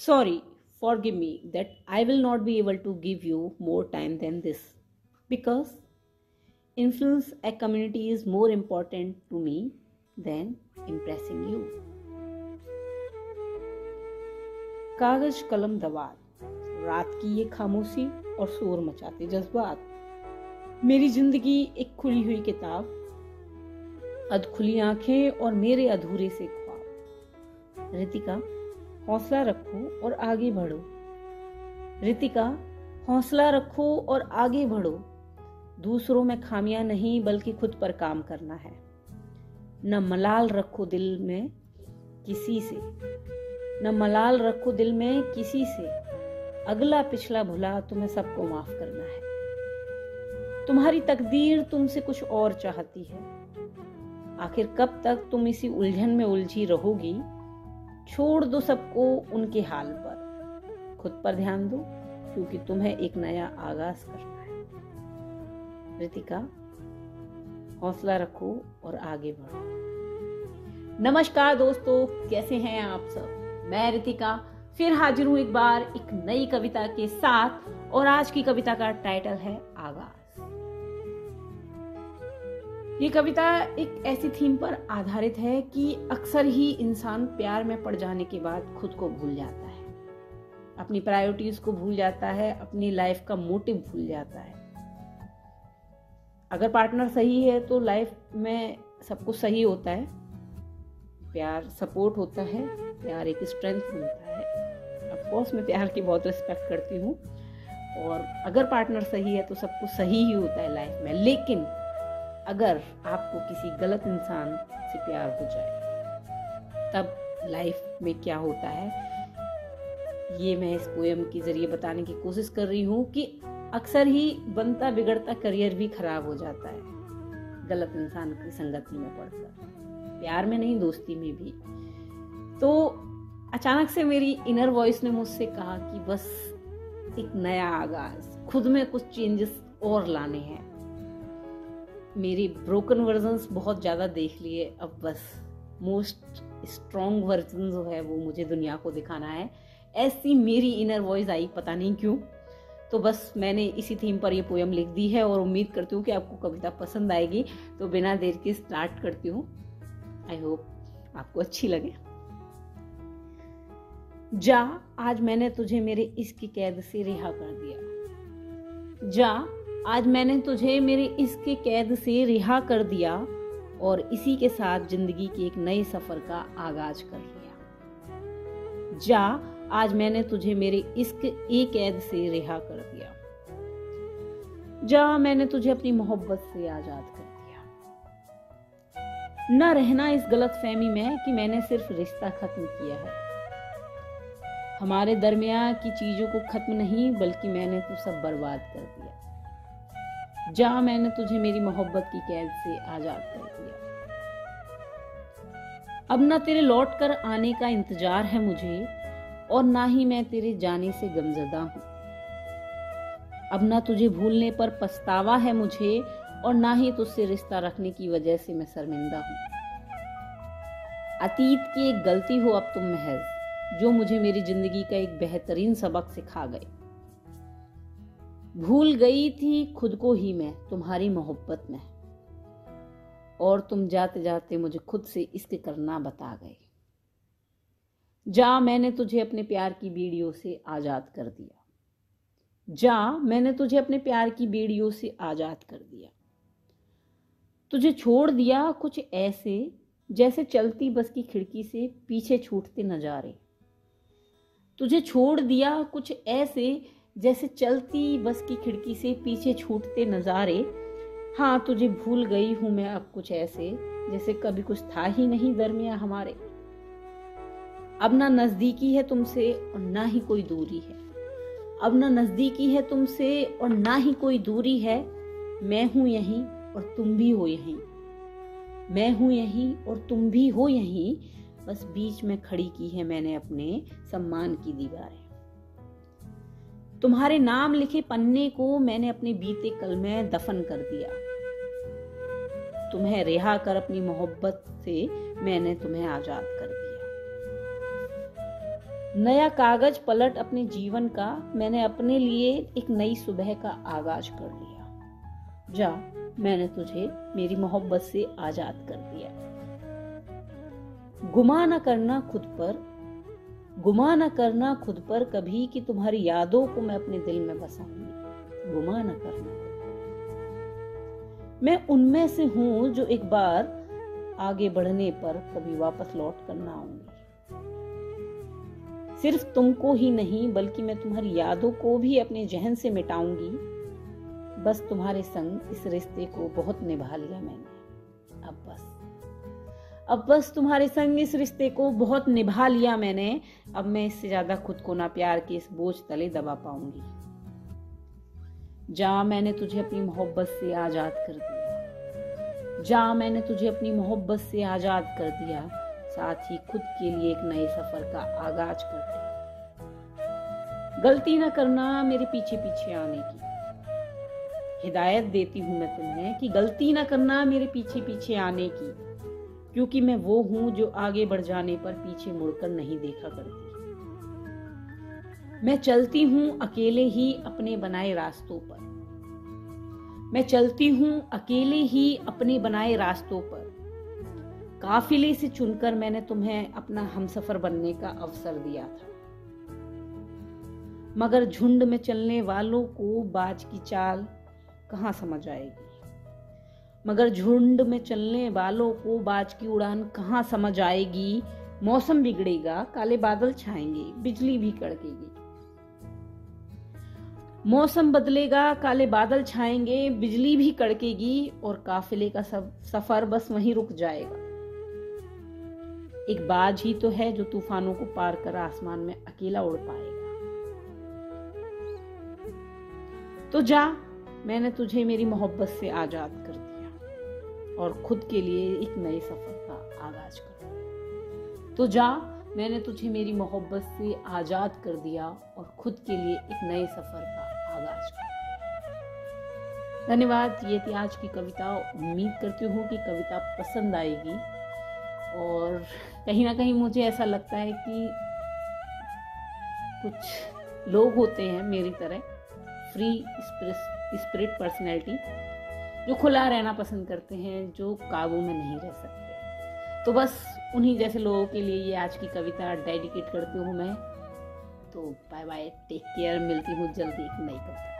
Sorry, forgive me that I will not be able to give you more time than this because influence a community is more important to me than impressing you. कागज़ कलम दवात रात की ये खामोशी और शोर मचाते जज्बात मेरी ज़िंदगी एक खुली हुई किताब अध खुली आँखें और मेरे अधूरे से ख्वाब रितिका हौसला रखो और आगे बढ़ो। रितिका, हौसला रखो और आगे बढ़ो। दूसरों में खामियाँ नहीं, बल्कि खुद पर काम करना है। न मलाल रखो दिल में किसी से। न मलाल रखो दिल में किसी से। अगला पिछला भुला तुम्हें सबको माफ़ करना है। तुम्हारी तकदीर तुमसे कुछ और चाहती है। आखिर कब तक तुम इसी उलझन में उलझी रहोगी? छोड़ दो सबको उनके हाल पर। खुद पर ध्यान दो, क्योंकि तुम्हें एक नया आगाज़ करना है। रितिका, हौसला रखो और आगे बढ़ो। नमस्कार दोस्तों, कैसे हैं आप सब? मैं रितिका, फिर हाजिर हूँ एक बार एक नई कविता के साथ, और आज की कविता का टाइटल है आगाज़। ये कविता एक ऐसी थीम पर आधारित है कि अक्सर ही इंसान प्यार में पड़ जाने के बाद खुद को भूल जाता है। अपनी प्रायोरिटीज को भूल जाता है, अपनी लाइफ का मोटिव भूल जाता है। अगर पार्टनर सही है तो लाइफ में सब कुछ सही होता है। प्यार सपोर्ट होता है, प्यार एक स्ट्रेंथ मिलता है। ऑफकोर्स मैं प्यार की बहुत रिस्पेक्ट करती हूँ। और अगर पार्टनर सही है तो सब कुछ सही ही होता है लाइफ में। लेकिन अगर आपको किसी गलत इंसान से प्यार हो जाए, तब लाइफ में क्या होता है? ये मैं इस पोएम के ज़रिए बताने की कोशिश कर रही हूँ कि अक्सर ही बनता बिगड़ता करियर भी खराब हो जाता है, गलत इंसान की संगति में पड़कर, प्यार में नहीं, दोस्ती में भी। तो अचानक से मेरी इनर वॉइस ने मुझसे कहा कि बस एक नया आगाज़, खुद में कुछ चेंजेस और लाने हैं। मेरी ब्रोकन वर्जन्स बहुत ज़्यादा देख लिए। अब बस मोस्ट स्ट्रॉन्ग वर्जन जो है वो मुझे दुनिया को दिखाना है। ऐसी मेरी इनर वॉइस आई, पता नहीं क्यों। तो बस मैंने इसी थीम पर ये पोएम लिख दी है और उम्मीद करती हूँ कि आपको कविता पसंद आएगी। तो बिना देर के स्टार्ट करती हूँ। आई होप आपको अच्छी लगे। जा, आज मैंने तुझे मेरे इसकी कैद से रिहा कर दिया। जा आज मैंने तुझे मेरे इसके कैद से रिहा कर दिया और इसी के साथ ज़िंदगी के एक नए सफ़र का आगाज़ कर लिया। जा, आज मैंने तुझे मेरे इश्क ए कैद से रिहा कर दिया। जा, मैंने तुझे अपनी मोहब्बत से आज़ाद कर दिया। न रहना इस गलत फहमी में कि मैंने सिर्फ़ रिश्ता खत्म किया है। हमारे दरमिया की चीज़ों को खत्म नहीं, बल्कि मैंने तो सब बर्बाद कर दिया। जा मैंने तुझे मेरी मोहब्बत की कैद से आज़ाद कर दिया। अब ना तेरे लौट कर आने का इंतज़ार है मुझे, और ना ही मैं तेरे जाने से गमजदा हूँ। अब ना तुझे भूलने पर पछतावा है मुझे, और ना ही तुझसे रिश्ता रखने की वजह से मैं शर्मिंदा हूँ। अतीत की एक गलती हो अब तुम महज, जो मुझे मेरी ज़िंदगी का एक बेहतरीन सबक सिखा गए। भूल गई थी खुद को ही मैं, तुम्हारी मोहब्बत में। और तुम जाते जाते मुझे खुद से इसके करना बता गए। जा, मैंने तुझे अपने प्यार की बीड़ियों से आज़ाद कर दिया। जा, मैंने तुझे अपने प्यार की बीड़ियों से आज़ाद कर दिया। तुझे छोड़ दिया कुछ ऐसे, जैसे चलती बस की खिड़की से पीछे छूटते नजारे। तुझे छोड़ दिया कुछ ऐसे जैसे चलती बस की खिड़की से पीछे छूटते नज़ारे। हाँ तुझे भूल गई हूँ मैं अब कुछ ऐसे, जैसे कभी कुछ था ही नहीं दरमिया हमारे। अब ना नज़दीकी है तुमसे और ना ही कोई दूरी है। अब ना नज़दीकी है तुमसे और ना ही कोई दूरी है। मैं हूँ यहीं और तुम भी हो यहीं। मैं हूँ यहीं और तुम भी हो यहीं। बस बीच में खड़ी की है मैंने अपने सम्मान की दीवारें। तुम्हारे नाम लिखे पन्ने को मैंने अपने बीते कल में दफन कर दिया। तुम्हें रिहा कर अपनी मोहब्बत से मैंने तुम्हें आज़ाद कर दिया। नया कागज़ पलट अपने जीवन का मैंने अपने लिए एक नई सुबह का आगाज़ कर लिया। जा, मैंने तुझे मेरी मोहब्बत से आज़ाद कर दिया। गुमा न करना खुद पर गुमा न करना खुद पर कभी कि तुम्हारी यादों को मैं अपने दिल में बसाऊँगी। गुमा न करना। मैं उनमें से हूँ जो एक बार आगे बढ़ने पर कभी वापस लौट कर ना आऊँगी। सिर्फ़ तुमको ही नहीं, बल्कि मैं तुम्हारी यादों को भी अपने जहन से मिटाऊँगी। बस तुम्हारे संग इस रिश्ते को बहुत निभा लिया मैंने। अब बस। अब बस तुम्हारे संग इस रिश्ते को बहुत निभा लिया मैंने। अब मैं इससे ज़्यादा खुद को ना प्यार के इस बोझ तले दबा पाऊँगी। जा मैंने तुझे अपनी मोहब्बत से आज़ाद कर दिया जा मैंने तुझे अपनी मोहब्बत से आज़ाद कर दिया, साथ ही खुद के लिए एक नए सफ़र का आगाज़ कर दिया। गलती ना करना मेरे पीछे पीछे आने की। हिदायत देती हूँ मैं तुम्हें कि गलती ना करना मेरे पीछे पीछे आने की। क्योंकि मैं वो हूँ जो आगे बढ़ जाने पर पीछे मुड़कर नहीं देखा करती। मैं चलती हूँ अकेले ही अपने बनाए रास्तों पर। मैं चलती हूँ अकेले ही अपने बनाए रास्तों पर। काफिले से चुनकर मैंने तुम्हें अपना हमसफर बनने का अवसर दिया था। मगर झुंड में चलने वालों को बाज की चाल कहाँ समझ आएगी? मगर झुंड में चलने वालों को बाज की उड़ान कहाँ समझ आएगी? मौसम बिगड़ेगा, काले बादल छाएँगे, बिजली भी कड़केगी। मौसम बदलेगा, काले बादल छाएँगे, बिजली भी कड़केगी और काफिले का सफ़र बस वहीं रुक जाएगा। एक बाज ही तो है जो तूफानों को पार कर आसमान में अकेला उड़ पाएगा। तो जा, मैंने तुझे मेरी मोहब्बत से आज़ाद कर दिया। और खुद के लिए एक नए सफ़र का आगाज़ कर तो जा, मैंने तुझे मेरी मोहब्बत से आज़ाद कर दिया और खुद के लिए एक नए सफ़र का आगाज़ कर धन्यवाद, ये थी आज की कविता। उम्मीद करती हूँ कि कविता पसंद आएगी। और कहीं ना कहीं मुझे ऐसा लगता है कि कुछ लोग होते हैं मेरी तरह फ्री स्पिरिट पर्सनैलिटी जो खुला रहना पसंद करते हैं, जो काबू में नहीं रह सकते। तो बस उन्हीं जैसे लोगों के लिए ये आज की कविता डेडिकेट करती हूँ मैं। तो बाय बाय, टेक केयर, मिलती हूँ जल्दी एक नई कविता।